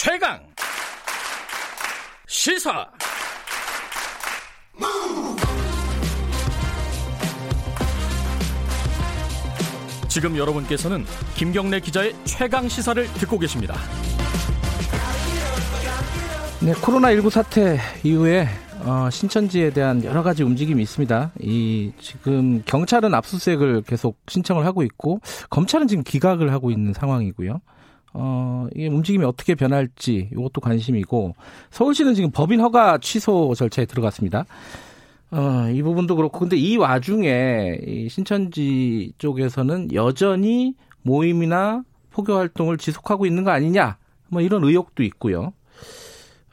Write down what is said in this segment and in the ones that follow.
최강 시사 지금 여러분께서는 김경래 기자의 최강 시사를 듣고 계십니다. 네, 코로나19 사태 이후에 어, 신천지에 대한 여러 가지 움직임이 있습니다. 이 지금 경찰은 압수수색을 계속 신청을 하고 있고 검찰은 지금 기각을 하고 있는 상황이고요. 어, 이 움직임이 어떻게 변할지 이것도 관심이고 서울시는 지금 법인 허가 취소 절차에 들어갔습니다. 어, 이 부분도 그렇고 근데 이 와중에 이 신천지 쪽에서는 여전히 모임이나 포교 활동을 지속하고 있는 거 아니냐 뭐 이런 의혹도 있고요.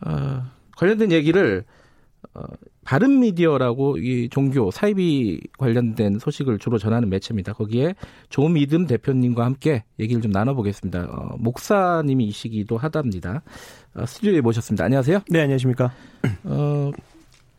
어, 관련된 얘기를 어, 바른 미디어라고 이 종교 사이비 관련된 소식을 주로 전하는 매체입니다. 거기에 조미듬 대표님과 함께 얘기를 좀 나눠보겠습니다. 어, 목사님이시기도 하답니다. 어, 스튜디오에 모셨습니다. 안녕하세요. 네, 안녕하십니까. 어,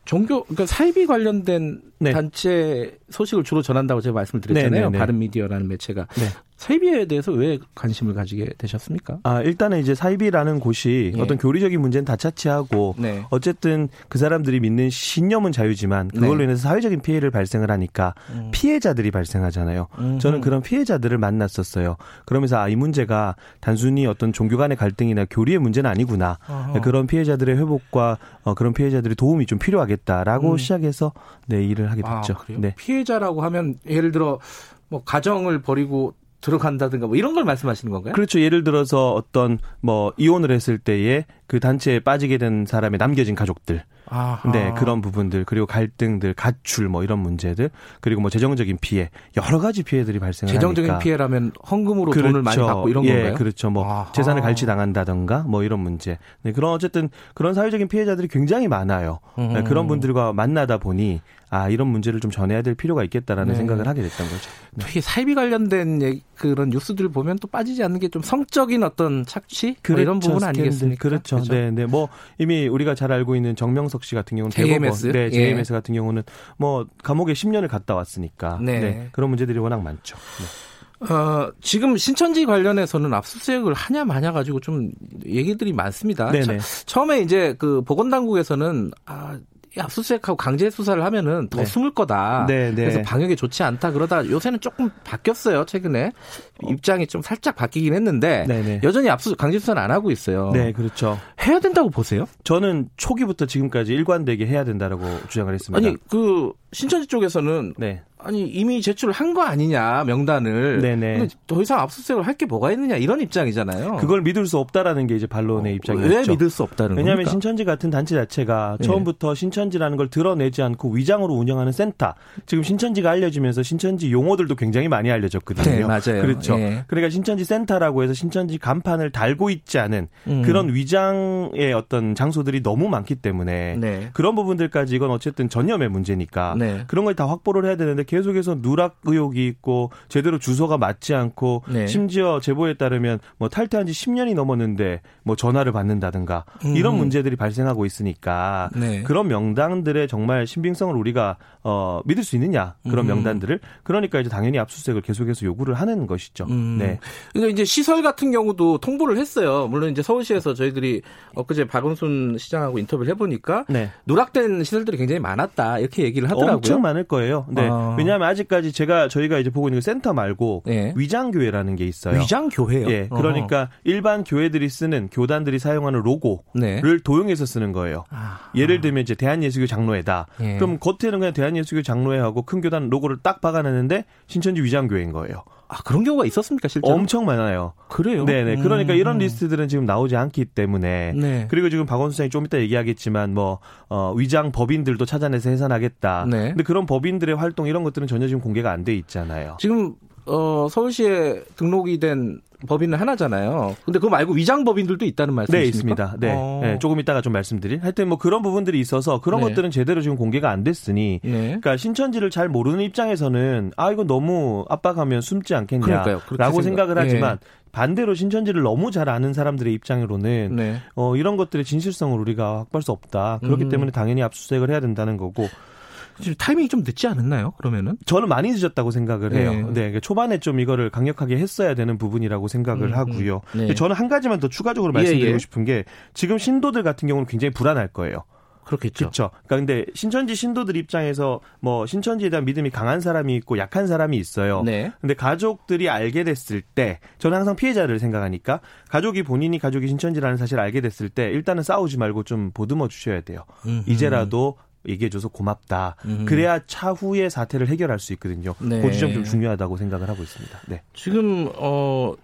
종교 그러니까 사이비 관련된 네. 단체 소식을 주로 전한다고 제가 말씀을 드렸잖아요. 네, 네, 네. 바른 미디어라는 매체가 네. 사이비에 대해서 왜 관심을 가지게 되셨습니까? 아 일단은 이제 사이비라는 곳이 예. 어떤 교리적인 문제는 다 차치하고 네. 어쨌든 그 사람들이 믿는 신념은 자유지만 그걸로 네. 인해서 사회적인 피해를 발생을 하니까 음. 피해자들이 발생하잖아요. 음흠. 저는 그런 피해자들을 만났었어요. 그러면서 아 이 문제가 단순히 어떤 종교 간의 갈등이나 교리의 문제는 아니구나. 어허. 그런 피해자들의 회복과 어, 그런 피해자들의 도움이 좀 필요하겠다라고 음. 시작해서 네 일을 하게 됐죠. 아, 네. 피해자라고 하면 예를 들어 뭐 가정을 버리고 들어간다든가 뭐 이런 걸 말씀하시는 건가요? 그렇죠. 예를 들어서 어떤 뭐 이혼을 했을 때에 그 단체에 빠지게 된 사람의 남겨진 가족들. 아하. 네, 그런 부분들 그리고 갈등들, 가출 뭐 이런 문제들 그리고 뭐 재정적인 피해 여러 가지 피해들이 발생을 재정적인 하니까. 피해라면 헌금으로 그렇죠. 돈을 많이 받고 이런 예, 건가요? 그렇죠. 뭐 아하. 재산을 갈취 당한다던가 뭐 이런 문제. 네, 그런 어쨌든 그런 사회적인 피해자들이 굉장히 많아요. 네, 그런 분들과 만나다 보니 아 이런 문제를 좀 전해야 될 필요가 있겠다라는 네. 생각을 하게 됐던 거죠. 네. 특히 사이비 관련된 그런 뉴스들을 보면 또 빠지지 않는 게 좀 성적인 어떤 착취 그렇죠. 뭐 이런 부분 아니겠습니까? 그렇죠. 그렇죠. 네, 네. 뭐 이미 우리가 잘 알고 있는 정명석 씨 같은 경우는 JMS, 네, JMS 예. 같은 경우는 뭐 감옥에 10년을 갔다 왔으니까 네. 네. 그런 문제들이 워낙 많죠. 네. 어, 지금 신천지 관련해서는 압수수색을 하냐 마냐 가지고 좀 얘기들이 많습니다. 네네. 처음에 이제 그 보건당국에서는 아 압수수색하고 강제 수사를 하면은 더 네. 숨을 거다. 네, 네. 그래서 방역에 좋지 않다. 그러다 요새는 조금 바뀌었어요. 최근에 어. 입장이 좀 살짝 바뀌긴 했는데 네네. 네. 여전히 압수 강제 수사는 안 하고 있어요. 네, 그렇죠. 해야 된다고 보세요? 저는 초기부터 지금까지 일관되게 해야 된다라고 주장을 했습니다. 아니 그 신천지 쪽에서는 네. 아니 이미 제출을 한 거 아니냐 명단을. 네네. 근데 더 이상 압수수색을 할 게 뭐가 있느냐 이런 입장이잖아요. 그걸 믿을 수 없다라는 게 이제 반론의 어, 입장이죠. 왜 믿을 수 없다는 왜냐하면 겁니까? 신천지 같은 단체 자체가 네. 처음부터 신천지라는 걸 드러내지 않고 위장으로 운영하는 센터. 지금 신천지가 알려지면서 신천지 용어들도 굉장히 많이 알려졌거든요. 네, 맞아요. 그렇죠. 네. 그러니까 신천지 센터라고 해서 신천지 간판을 달고 있지 않은 음. 그런 위장 의 어떤 장소들이 너무 많기 때문에 네. 그런 부분들까지 이건 어쨌든 전염의 문제니까 네. 그런 걸 다 확보를 해야 되는데 계속해서 누락 의혹이 있고 제대로 주소가 맞지 않고 네. 심지어 제보에 따르면 뭐 탈퇴한 지 10년이 넘었는데 뭐 전화를 받는다든가 음. 이런 문제들이 발생하고 있으니까 네. 그런 명단들의 정말 신빙성을 우리가 어 믿을 수 있느냐 그런 음. 명단들을 그러니까 이제 당연히 압수수색을 계속해서 요구를 하는 것이죠. 음. 네. 그러니까 이제 시설 같은 경우도 통보를 했어요. 물론 이제 서울시에서 저희들이 엊그제 박원순 시장하고 인터뷰를 해보니까 네. 누락된 시설들이 굉장히 많았다 이렇게 얘기를 하더라고요. 엄청 많을 거예요. 네. 아. 왜냐하면 아직까지 제가 저희가 이제 보고 있는 그 센터 말고 네. 위장 교회라는 게 있어요. 위장 교회요? 예. 그러니까 어허. 일반 교회들이 쓰는 교단들이 사용하는 로고를 네. 도용해서 쓰는 거예요. 아. 예를 들면 이제 대한예수교 장로회다. 예. 그럼 겉에는 그냥 대한예수교 장로회하고 큰 교단 로고를 딱 박아놨는데 신천지 위장 교회인 거예요. 아, 그런 경우가 있었습니까, 실제로? 엄청 많아요. 그래요? 네네. 그러니까 음. 이런 리스트들은 지금 나오지 않기 때문에. 네. 그리고 지금 박원순 시장이 좀 이따 얘기하겠지만, 뭐, 어, 위장 법인들도 찾아내서 해산하겠다. 네. 근데 그런 법인들의 활동 이런 것들은 전혀 지금 공개가 안 돼 있잖아요. 지금, 어, 서울시에 등록이 된 법인은 하나잖아요. 근데 그거 말고 위장 법인들도 있다는 말씀이십니까? 네, 있습니다. 네. 어. 네. 조금 이따가 좀 말씀드릴. 하여튼 뭐 그런 부분들이 있어서 그런 네. 것들은 제대로 지금 공개가 안 됐으니 네. 그러니까 신천지를 잘 모르는 입장에서는 아 이거 너무 압박하면 숨지 않겠냐라고 생각을 하지만 네. 반대로 신천지를 너무 잘 아는 사람들의 입장으로는 네. 어, 이런 것들의 진실성을 우리가 확보할 수 없다. 그렇기 음. 때문에 당연히 압수수색을 해야 된다는 거고 타이밍이 좀 늦지 않았나요? 그러면은? 저는 많이 늦었다고 생각을 해요. 네. 네. 그러니까 초반에 좀 이거를 강력하게 했어야 되는 부분이라고 생각을 음, 음. 하고요. 네. 저는 한 가지만 더 추가적으로 말씀드리고 예, 예. 싶은 게 지금 신도들 같은 경우는 굉장히 불안할 거예요. 그렇겠죠. 그렇죠. 그러니까 근데 신천지 신도들 입장에서 뭐 신천지에 대한 믿음이 강한 사람이 있고 약한 사람이 있어요. 네. 근데 가족들이 알게 됐을 때 저는 항상 피해자를 생각하니까 가족이 본인이 가족이 신천지라는 사실을 알게 됐을 때 일단은 싸우지 말고 좀 보듬어 주셔야 돼요. 음흠. 이제라도 얘기해줘서 고맙다. 음. 그래야 차후의 사태를 해결할 수 있거든요. 네. 그 지점 좀 중요하다고 생각을 하고 있습니다. 네. 지금 어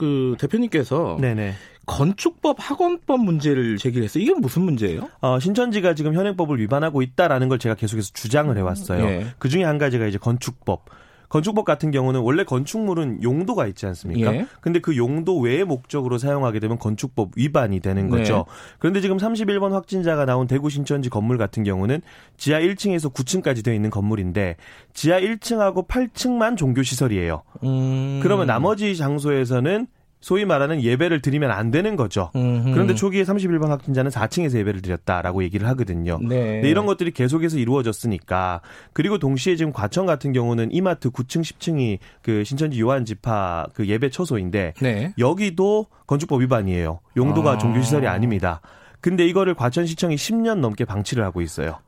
그 대표님께서 네네. 건축법 학원법 문제를 제기했어요. 이게 무슨 문제예요? 어, 신천지가 지금 현행법을 위반하고 있다라는 걸 제가 계속해서 주장을 해왔어요. 네. 그 중에 한 가지가 이제 건축법. 건축법 같은 경우는 원래 건축물은 용도가 있지 않습니까? 예. 근데 그 용도 외의 목적으로 사용하게 되면 건축법 위반이 되는 네. 거죠. 네. 그런데 지금 31번 확진자가 나온 대구 신천지 건물 같은 경우는 지하 1층에서 9층까지 되어 있는 건물인데 지하 1층하고 8층만 종교 시설이에요. 음. 그러면 나머지 장소에서는 소위 말하는 예배를 드리면 안 되는 거죠. 음흠. 그런데 초기에 31번 확진자는 4층에서 예배를 드렸다라고 얘기를 하거든요. 네. 이런 것들이 계속해서 이루어졌으니까 그리고 동시에 지금 과천 같은 경우는 이마트 9층, 10층이 그 신천지 요한 지파 그 예배 처소인데 네. 여기도 건축법 위반이에요. 용도가 아. 종교시설이 아닙니다. 근데 이거를 과천시청이 10년 넘게 방치를 하고 있어요.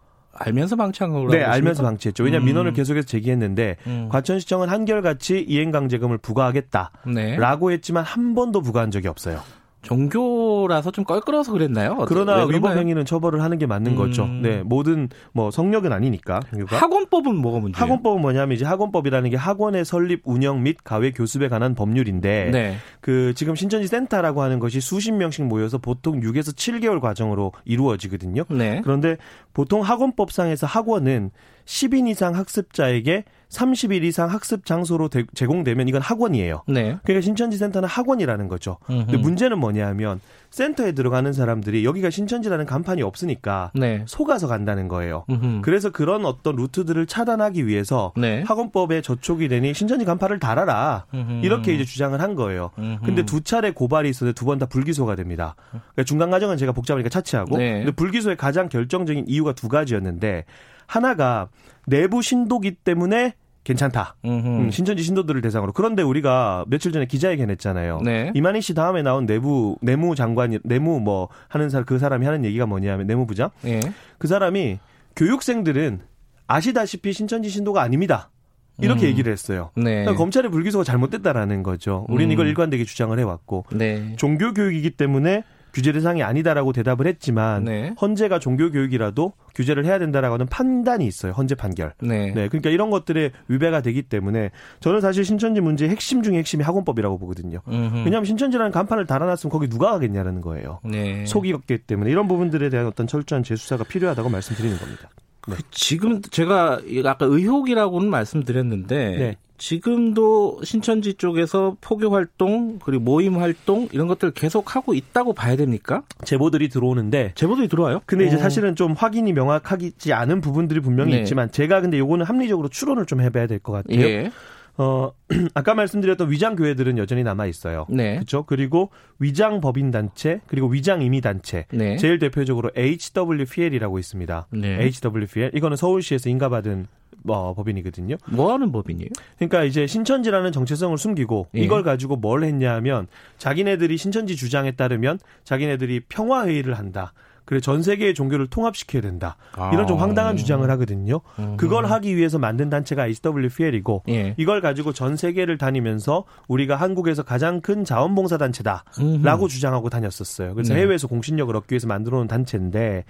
알면서 방치한 거라고 네, 알면서 방치했죠. 왜냐하면 음. 민원을 계속해서 제기했는데 음. 과천시청은 한결같이 이행강제금을 부과하겠다라고 네. 했지만 한 번도 부과한 적이 없어요. 종교라서 좀 껄끄러서 그랬나요? 그러나 위법 행위는 처벌을 하는 게 맞는 음. 거죠. 네, 모든 뭐 성역은 아니니까. 종교가. 학원법은 뭐가 문제예요? 학원법은 뭐냐면 이제 학원법이라는 게 학원의 설립, 운영 및 가외 교습에 관한 법률인데 네. 그 지금 신천지 센터라고 하는 것이 수십 명씩 모여서 보통 6에서 7개월 과정으로 이루어지거든요. 네. 그런데 보통 학원법상에서 학원은 10인 이상 학습자에게 30일 이상 학습 장소로 대, 제공되면 이건 학원이에요. 네. 그러니까 신천지 센터는 학원이라는 거죠. 음흠. 근데 문제는 뭐냐면 센터에 들어가는 사람들이 여기가 신천지라는 간판이 없으니까 네. 속아서 간다는 거예요. 음흠. 그래서 그런 어떤 루트들을 차단하기 위해서 네. 학원법에 저촉이 되니 신천지 간판을 달아라. 음흠. 이렇게 이제 주장을 한 거예요. 근데 두 차례 고발이 있었는데 두 번 다 불기소가 됩니다. 그러니까 중간 과정은 제가 복잡하니까 차치하고 네. 근데 불기소의 가장 결정적인 이유가 두 가지였는데 하나가 내부 신도기 때문에 괜찮다. 음, 신천지 신도들을 대상으로. 그런데 우리가 며칠 전에 기자회견 했잖아요. 네. 이만희 씨 다음에 나온 내부 내무 장관이 내무 뭐 하는 사람 그 사람이 하는 얘기가 뭐냐면 내무부장. 네. 그 사람이 교육생들은 아시다시피 신천지 신도가 아닙니다. 이렇게 음. 얘기를 했어요. 네. 그러니까 검찰의 불기소가 잘못됐다라는 거죠. 우리는 음. 이걸 일관되게 주장을 해왔고 네. 종교 교육이기 때문에 규제 대상이 아니다라고 대답을 했지만 네. 헌재가 종교 교육이라도 규제를 해야 된다라고 하는 판단이 있어요. 헌재 판결. 네. 네. 그러니까 이런 것들의 위배가 되기 때문에 저는 사실 신천지 문제의 핵심 중의 핵심이 학원법이라고 보거든요. 음흠. 왜냐하면 신천지라는 간판을 달아놨으면 거기 누가 가겠냐라는 거예요. 네. 속이었기 때문에 이런 부분들에 대한 어떤 철저한 재수사가 필요하다고 말씀드리는 겁니다. 네. 그 지금 제가 아까 의혹이라고는 말씀드렸는데 네. 지금도 신천지 쪽에서 포교 활동 그리고 모임 활동 이런 것들 계속 하고 있다고 봐야 됩니까? 제보들이 들어오는데 제보들이 들어와요? 근데 이제 어. 사실은 좀 확인이 명확하지 않은 부분들이 분명히 네. 있지만 제가 근데 요거는 합리적으로 추론을 좀 해봐야 될 것 같아요. 예. 어, 아까 말씀드렸던 위장 교회들은 여전히 남아 있어요. 네. 그렇죠? 그리고 위장 법인 단체, 그리고 위장 임의 단체. 네. 제일 대표적으로 HWPL이라고 있습니다. 네. HWPL 이거는 서울시에서 인가받은 어, 법인이거든요. 뭐 하는 법인이에요? 그러니까 이제 신천지라는 정체성을 숨기고 예. 이걸 가지고 뭘 했냐면 자기네들이 신천지 주장에 따르면 자기네들이 평화 회의를 한다. 그래 전 세계의 종교를 통합시켜야 된다. 이런 좀 아. 황당한 주장을 하거든요. 음. 그걸 하기 위해서 만든 단체가 HWPL이고 예. 이걸 가지고 전 세계를 다니면서 우리가 한국에서 가장 큰 자원봉사 단체다라고 주장하고 다녔었어요. 그래서 네. 해외에서 공신력을 얻기 위해서 만들어 놓은 단체인데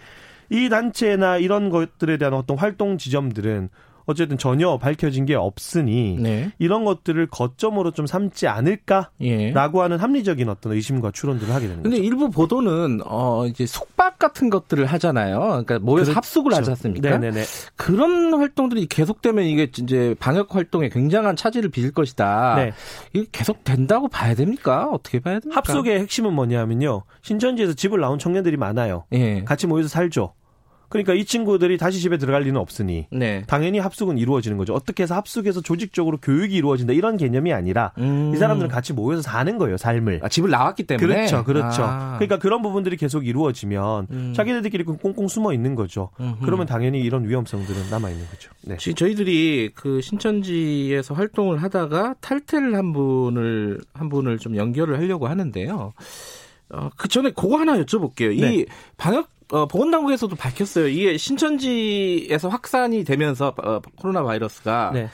이 단체나 이런 것들에 대한 어떤 활동 지점들은 어쨌든 전혀 밝혀진 게 없으니 네. 이런 것들을 거점으로 좀 삼지 않을까라고 예. 하는 합리적인 어떤 의심과 추론들을 하게 되는 근데 거죠. 일부 보도는 어 이제 속박 같은 것들을 하잖아요. 그러니까 모여서 그렇죠. 합숙을 하지 않습니까? 네네네. 그런 활동들이 계속되면 이게 이제 방역 활동에 굉장한 차질을 빚을 것이다. 네. 이게 계속 된다고 봐야 됩니까? 어떻게 봐야 됩니까? 합숙의 핵심은 뭐냐면요. 신천지에서 집을 나온 청년들이 많아요. 예. 같이 모여서 살죠. 그러니까 이 친구들이 다시 집에 들어갈 리는 없으니 네. 당연히 합숙은 이루어지는 거죠. 어떻게 해서 합숙해서 조직적으로 교육이 이루어진다 이런 개념이 아니라 음. 이 사람들은 같이 모여서 사는 거예요, 삶을. 아, 집을 나왔기 때문에. 그렇죠, 그렇죠. 아. 그러니까 그런 부분들이 계속 이루어지면 음. 자기들끼리 꽁꽁 숨어 있는 거죠. 음흠. 그러면 당연히 이런 위험성들은 남아 있는 거죠. 네. 저희들이 그 신천지에서 활동을 하다가 탈퇴를 한 분을 한 분을 좀 연결을 하려고 하는데요. 어, 그 전에 그거 하나 여쭤볼게요. 네. 이 방역 어, 보건당국에서도 밝혔어요. 이게 신천지에서 확산이 되면서 어, 코로나 바이러스가 네.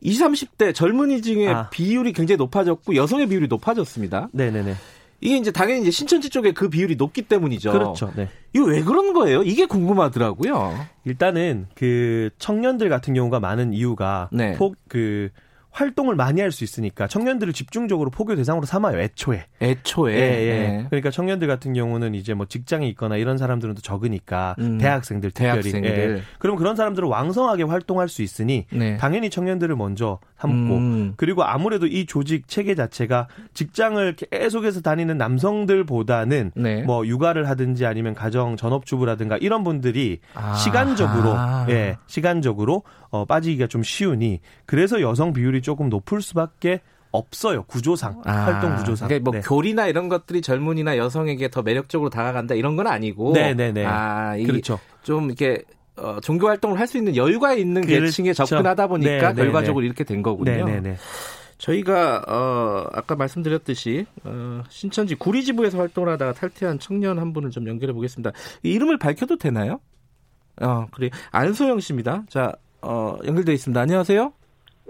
20, 30대 젊은이 중에 아. 비율이 굉장히 높아졌고 여성의 비율이 높아졌습니다. 네네네. 이게 이제 당연히 이제 신천지 쪽에 그 비율이 높기 때문이죠. 그렇죠. 네. 이거 왜 그런 거예요? 이게 궁금하더라고요. 일단은 그 청년들 같은 경우가 많은 이유가 네. 폭그 활동을 많이 할 수 있으니까 청년들을 집중적으로 포교 대상으로 삼아요. 애초에. 애초에. 예, 예. 네. 그러니까 청년들 같은 경우는 이제 뭐 직장에 있거나 이런 사람들은 또 적으니까 음. 대학생들 특별히. 대학생들. 예. 그럼 그런 사람들은 왕성하게 활동할 수 있으니 네. 당연히 청년들을 먼저 삼고 음. 그리고 아무래도 이 조직 체계 자체가 직장을 계속해서 다니는 남성들보다는 네. 뭐 육아를 하든지 아니면 가정 전업주부라든가 이런 분들이 아. 시간적으로 예, 시간적으로 어 빠지기가 좀 쉬우니 그래서 여성 비율이 비율이 조금 높을 수밖에 없어요 구조상 아, 활동 구조상. 그러니까 뭐 네. 교리나 이런 것들이 젊은이나 여성에게 더 매력적으로 다가간다 이런 건 아니고. 네네네. 아, 그렇죠. 좀 이렇게 어, 종교 활동을 할 수 있는 여유가 있는 그렇죠. 계층에 접근하다 보니까 네네네. 결과적으로 이렇게 된 거군요. 네네네. 저희가 어, 아까 말씀드렸듯이 어, 신천지 구리지부에서 활동을 하다가 탈퇴한 청년 한 분을 좀 연결해 보겠습니다. 이름을 밝혀도 되나요? 어, 그래 안소영 씨입니다. 자, 어, 연결돼 있습니다. 안녕하세요.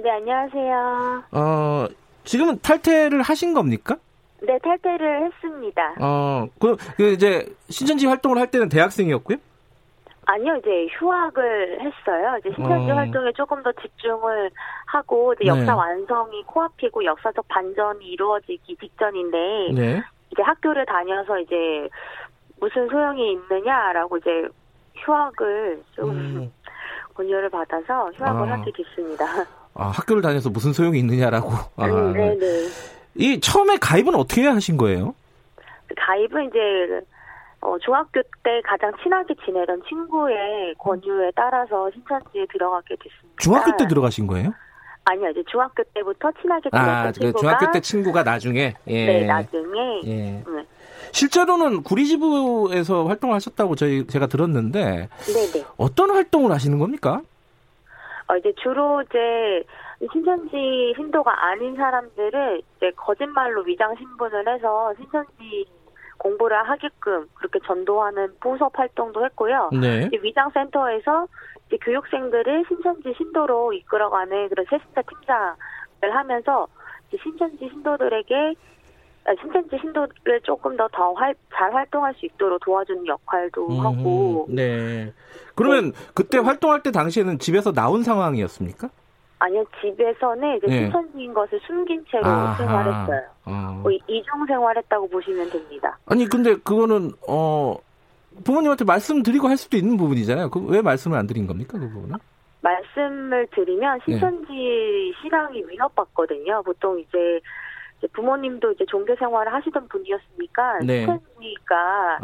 네, 안녕하세요. 어, 지금은 탈퇴를 하신 겁니까? 네, 탈퇴를 했습니다. 어, 그, 그 이제 신천지 활동을 할 때는 대학생이었고요? 아니요, 이제 휴학을 했어요. 이제 신천지 어. 활동에 조금 더 집중을 하고 이제 역사 네. 완성이 코앞이고 역사적 반전이 이루어지기 직전인데 네. 이제 학교를 다녀서 이제 무슨 소용이 있느냐라고 이제 휴학을 좀 음. 권유를 받아서 휴학을 아. 하게 됐습니다. 아, 학교를 다녀서 무슨 소용이 있느냐라고. 아, 음, 네네. 이 처음에 가입은 어떻게 하신 거예요? 가입은 이제 어, 중학교 때 가장 친하게 지내던 친구의 권유에 따라서 신천지에 들어가게 됐습니다. 중학교 때 들어가신 거예요? 아니요, 이제 중학교 때부터 친하게 지냈던 아, 그 친구가 중학교 때 친구가 나중에 예. 네, 나중에 예. 네. 실제로는 구리지부에서 활동하셨다고 저희 제가 들었는데 네네. 어떤 활동을 하시는 겁니까? 어, 이제 주로 이제 신천지 신도가 아닌 사람들을 이제 거짓말로 위장 신분을 해서 신천지 공부를 하게끔 그렇게 전도하는 부섭 활동도 했고요. 네. 위장 센터에서 이제 교육생들을 신천지 신도로 이끌어가는 그런 세신자 팀장을 하면서 신천지 신도들에게 아, 신천지 신도를 조금 더 더 잘 활동할 수 있도록 도와주는 역할도 음, 하고. 네. 그러면 네. 그때 활동할 때 당시에는 집에서 나온 상황이었습니까? 아니요, 집에서는 이제 네. 신천지인 것을 숨긴 채로 아하. 생활했어요. 아. 뭐 이중 생활했다고 보시면 됩니다. 아니, 근데 그거는, 어, 부모님한테 말씀드리고 할 수도 있는 부분이잖아요. 그 왜 말씀을 안 드린 겁니까, 그 부분은? 말씀을 드리면 신천지 네. 신앙이 위협받거든요. 보통 이제 부모님도 이제 종교 생활을 하시던 분이었으니까 네. 신천지가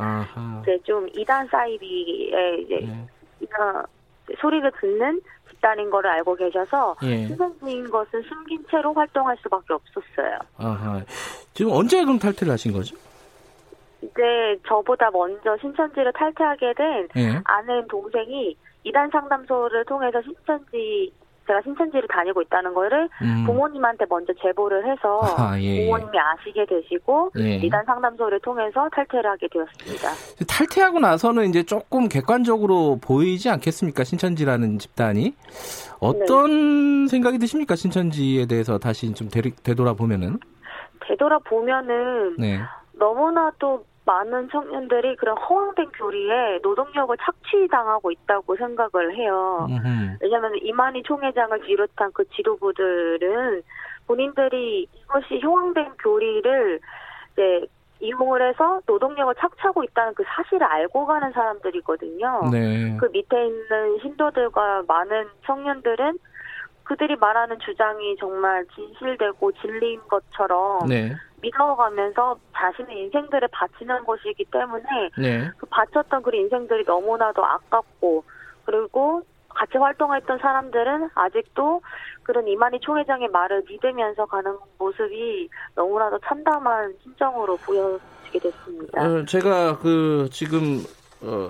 이제 좀 이단 사이비에 이제 네. 이단 소리를 듣는 집단인 거를 알고 계셔서 예. 신천지인 것은 숨긴 채로 활동할 수밖에 없었어요. 아하. 지금 언제 그럼 탈퇴를 하신 거죠? 이제 저보다 먼저 신천지를 탈퇴하게 된 예. 아는 동생이 이단 상담소를 통해서 신천지 제가 신천지를 다니고 있다는 거를 음. 부모님한테 먼저 제보를 해서 아, 예, 예. 부모님이 아시게 되시고 예. 이단 상담소를 통해서 탈퇴를 하게 되었습니다. 탈퇴하고 나서는 이제 조금 객관적으로 보이지 않겠습니까? 신천지라는 집단이 어떤 네. 생각이 드십니까? 신천지에 대해서 다시 좀 되돌아보면은 되돌아보면은 네. 너무나도 많은 청년들이 그런 허황된 교리에 노동력을 착취당하고 있다고 생각을 해요. 왜냐하면 이만희 총회장을 비롯한 그 지도부들은 본인들이 이것이 허황된 교리를 이제 이용을 해서 노동력을 착취하고 있다는 그 사실을 알고 가는 사람들이거든요. 네. 그 밑에 있는 신도들과 많은 청년들은 그들이 말하는 주장이 정말 진실되고 진리인 것처럼 네. 믿어가면서 자신의 인생들을 바치는 것이기 때문에 네. 그 바쳤던 그 인생들이 너무나도 아깝고 그리고 같이 활동했던 사람들은 아직도 그런 이만희 총회장의 말을 믿으면서 가는 모습이 너무나도 참담한 심정으로 보여지게 됐습니다. 어, 제가 그 지금 어,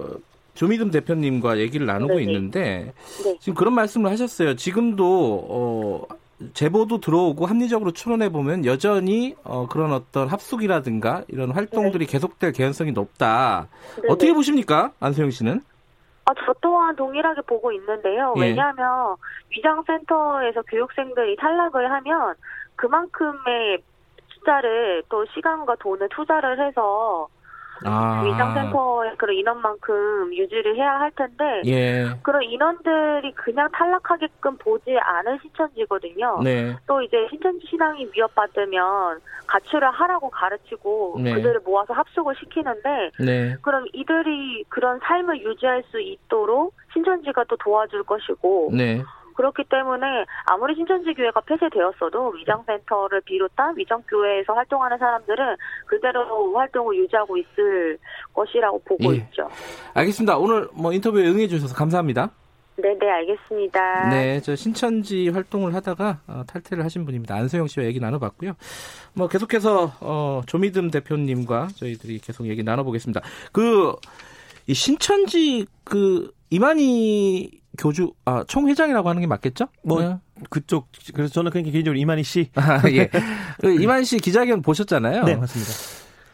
조미금 대표님과 얘기를 나누고 네네. 있는데 네. 지금 그런 말씀을 하셨어요. 지금도 어, 제보도 들어오고 합리적으로 추론해 보면 여전히 어, 그런 어떤 합숙이라든가 이런 활동들이 네. 계속될 개연성이 높다. 네네. 어떻게 보십니까, 안소영 씨는? 아, 저 또한 동일하게 보고 있는데요. 예. 왜냐하면 위장센터에서 교육생들이 탈락을 하면 그만큼의 숫자를 또 시간과 돈을 투자를 해서 아. 위장센터의 그런 인원만큼 유지를 해야 할 텐데 예. 그런 인원들이 그냥 탈락하게끔 보지 않은 신천지거든요. 네. 또 이제 신천지 신앙이 위협받으면 가출을 하라고 가르치고 네. 그들을 모아서 합숙을 시키는데 네. 그럼 이들이 그런 삶을 유지할 수 있도록 신천지가 또 도와줄 것이고 네. 그렇기 때문에 아무리 신천지 교회가 폐쇄되었어도 위장센터를 비롯한 위정교회에서 활동하는 사람들은 그대로 활동을 유지하고 있을 것이라고 보고 예. 있죠. 알겠습니다. 오늘 뭐 인터뷰에 응해 주셔서 감사합니다. 네, 네, 알겠습니다. 네, 저 신천지 활동을 하다가 어, 탈퇴를 하신 분입니다. 안소영 씨와 얘기 나눠봤고요. 뭐 계속해서 어, 조미듬 대표님과 저희들이 계속 얘기 나눠보겠습니다. 그 이 신천지 그 이만희 교주 아 총회장이라고 하는 게 맞겠죠? 뭐 네. 그쪽 그래서 저는 그냥 개인적으로 이만희 씨 아, 예. 그 이만희 씨 기자회견 보셨잖아요. 네 맞습니다.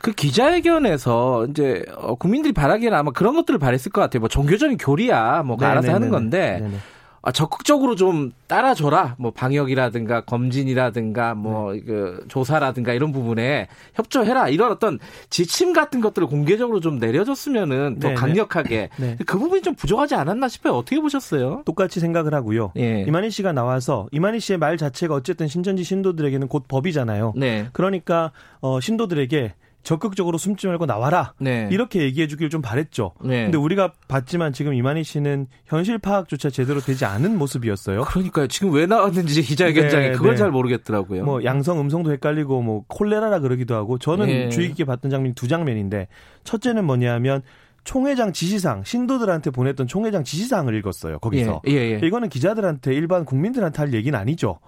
그 기자회견에서 이제 어, 국민들이 바라기에는 아마 그런 것들을 바랬을 것 같아요. 뭐 종교적인 교리야 뭐 네, 알아서 네, 하는 네, 건데 네네. 아, 적극적으로 좀 따라줘라. 뭐 방역이라든가 검진이라든가 뭐그 네. 조사라든가 이런 부분에 협조해라. 이런 어떤 지침 같은 것들을 공개적으로 좀 내려줬으면은 더 네, 네. 강력하게 네. 그 부분이 좀 부족하지 않았나 싶어요. 어떻게 보셨어요? 똑같이 생각을 하고요. 예. 이만희 씨가 나와서 이만희 씨의 말 자체가 어쨌든 신천지 신도들에게는 곧 법이잖아요. 네. 그러니까 어 신도들에게 적극적으로 숨지 말고 나와라. 네. 이렇게 얘기해 주길 좀 바랬죠. 네. 근데 우리가 봤지만 지금 이만희 씨는 현실 파악조차 제대로 되지 않은 모습이었어요. 그러니까요. 지금 왜 나왔는지 기자회견장에 네, 그걸 네. 잘 모르겠더라고요. 뭐 양성 음성도 헷갈리고 뭐 콜레라라 그러기도 하고 저는 네. 주의 깊게 봤던 장면이 두 장면인데 첫째는 뭐냐면 총회장 지시상 신도들한테 보냈던 총회장 지시상을 읽었어요. 거기서 예, 예, 예. 이거는 기자들한테 일반 국민들한테 할 얘기는 아니죠.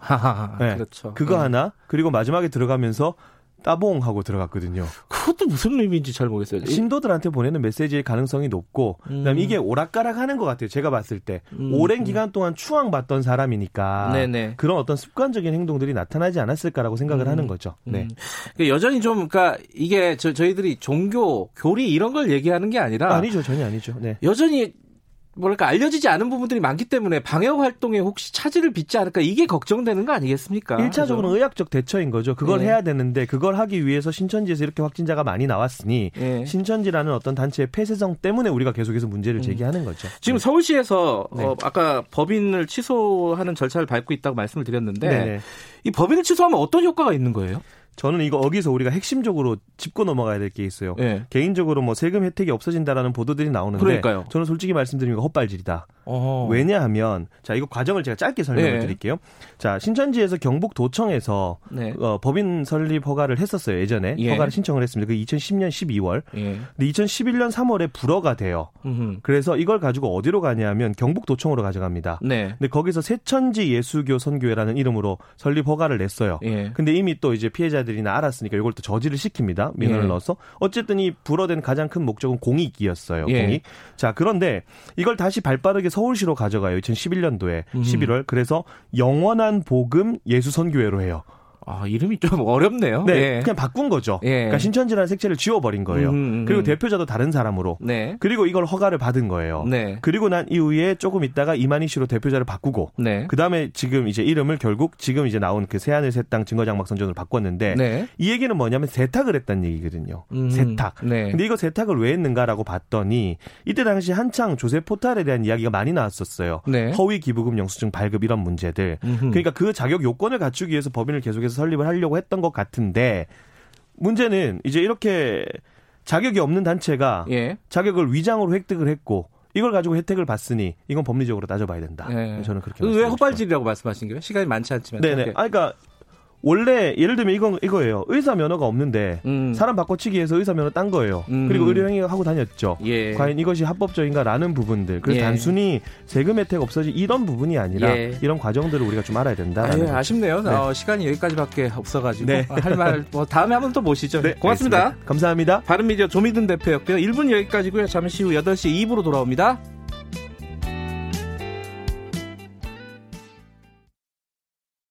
네. 그렇죠. 그거 예. 하나 그리고 마지막에 들어가면서 따봉 하고 들어갔거든요. 그것도 무슨 의미인지 잘 모르겠어요. 신도들한테 보내는 메시지의 가능성이 높고 음. 그다음에 이게 오락가락 하는 것 같아요. 제가 봤을 때 음. 오랜 음. 기간 동안 추앙받던 사람이니까 네네. 그런 어떤 습관적인 행동들이 나타나지 않았을까라고 생각을 음. 하는 거죠. 네. 음. 그러니까 여전히 좀 그러니까 이게 저, 저희들이 종교 교리 이런 걸 얘기하는 게 아니라 아니죠 전혀 아니죠. 네. 여전히 뭐랄까 알려지지 않은 부분들이 많기 때문에 방역 활동에 혹시 차질을 빚지 않을까 이게 걱정되는 거 아니겠습니까? 1차적으로 그죠? 의학적 대처인 거죠. 그걸 네. 해야 되는데 그걸 하기 위해서 신천지에서 이렇게 확진자가 많이 나왔으니 네. 신천지라는 어떤 단체의 폐쇄성 때문에 우리가 계속해서 문제를 음. 제기하는 거죠. 지금 네. 서울시에서 네. 어, 아까 법인을 취소하는 절차를 밟고 있다고 말씀을 드렸는데 네. 이 법인을 취소하면 어떤 효과가 있는 거예요? 저는 이거 어기서 우리가 핵심적으로 짚고 넘어가야 될 게 있어요. 네. 개인적으로 뭐 세금 혜택이 없어진다라는 보도들이 나오는데 그러니까요. 저는 솔직히 말씀드리면 헛발질이다. 어허. 왜냐하면 자 이거 과정을 제가 짧게 설명을 네. 드릴게요. 자 신천지에서 경북도청에서 네. 어, 법인 설립 허가를 했었어요 예전에 예. 허가를 신청을 했습니다. 그 2010년 12월. 예. 근데 2011년 3월에 불허가 돼요. 음흠. 그래서 이걸 가지고 어디로 가냐면 경북도청으로 가져갑니다. 네. 근데 거기서 새천지 예수교 선교회라는 이름으로 설립 허가를 냈어요. 예. 근데 이미 또 이제 피해자들이나 알았으니까 이걸 또 저지를 시킵니다. 민원을 예. 넣어서 어쨌든 이 불허된 가장 큰 목적은 공익이었어요. 예. 공익. 자 그런데 이걸 다시 발빠르게 서울시로 가져가요. 2011년도에 음. 11월. 그래서 영원한 복음 예수 선교회로 해요. 아, 이름이 좀 어렵네요. 네. 예. 그냥 바꾼 거죠. 예. 그러니까 신천지라는 색채를 지워버린 거예요. 음, 음, 음. 그리고 대표자도 다른 사람으로. 네. 그리고 이걸 허가를 받은 거예요. 네. 그리고 난 이후에 조금 있다가 이만희 씨로 대표자를 바꾸고. 네. 그 다음에 지금 이제 이름을 결국 지금 이제 나온 그 새하늘 새땅 증거장막 선전으로 바꿨는데. 네. 이 얘기는 뭐냐면 세탁을 했다는 얘기거든요. 음, 세탁. 네. 근데 이거 세탁을 왜 했는가라고 봤더니 이때 당시 한창 조세 포탈에 대한 이야기가 많이 나왔었어요. 네. 허위 기부금 영수증 발급 이런 문제들. 음흠. 그러니까 그 자격 요건을 갖추기 위해서 법인을 계속해서 설립을 하려고 했던 것 같은데 문제는 이제 이렇게 자격이 없는 단체가 예. 자격을 위장으로 획득을 했고 이걸 가지고 혜택을 봤으니 이건 법리적으로 따져봐야 된다. 예. 저는 그렇게 왜 헛발질이라고 말씀하신 거예요? 시간이 많지 않지만. 네네. 아, 그러니까 원래 예를 들면 이건 이거예요. 의사 면허가 없는데 음. 사람 바꿔치기해서 의사 면허 딴 거예요. 음. 그리고 의료행위 하고 다녔죠. 예. 과연 이것이 합법적인가라는 부분들. 그래서 예. 단순히 세금 혜택 없어지 이런 부분이 아니라 예. 이런 과정들을 우리가 좀 알아야 된다. 아, 예, 아쉽네요. 네. 어, 시간이 여기까지밖에 없어가지고 네. 할 말 뭐 다음에 한번 또 모시죠. 네, 고맙습니다. 알겠습니다. 감사합니다. 바른미디어 조미든 대표였고요. 1분 여기까지고요. 잠시 후 8시 2부로 돌아옵니다.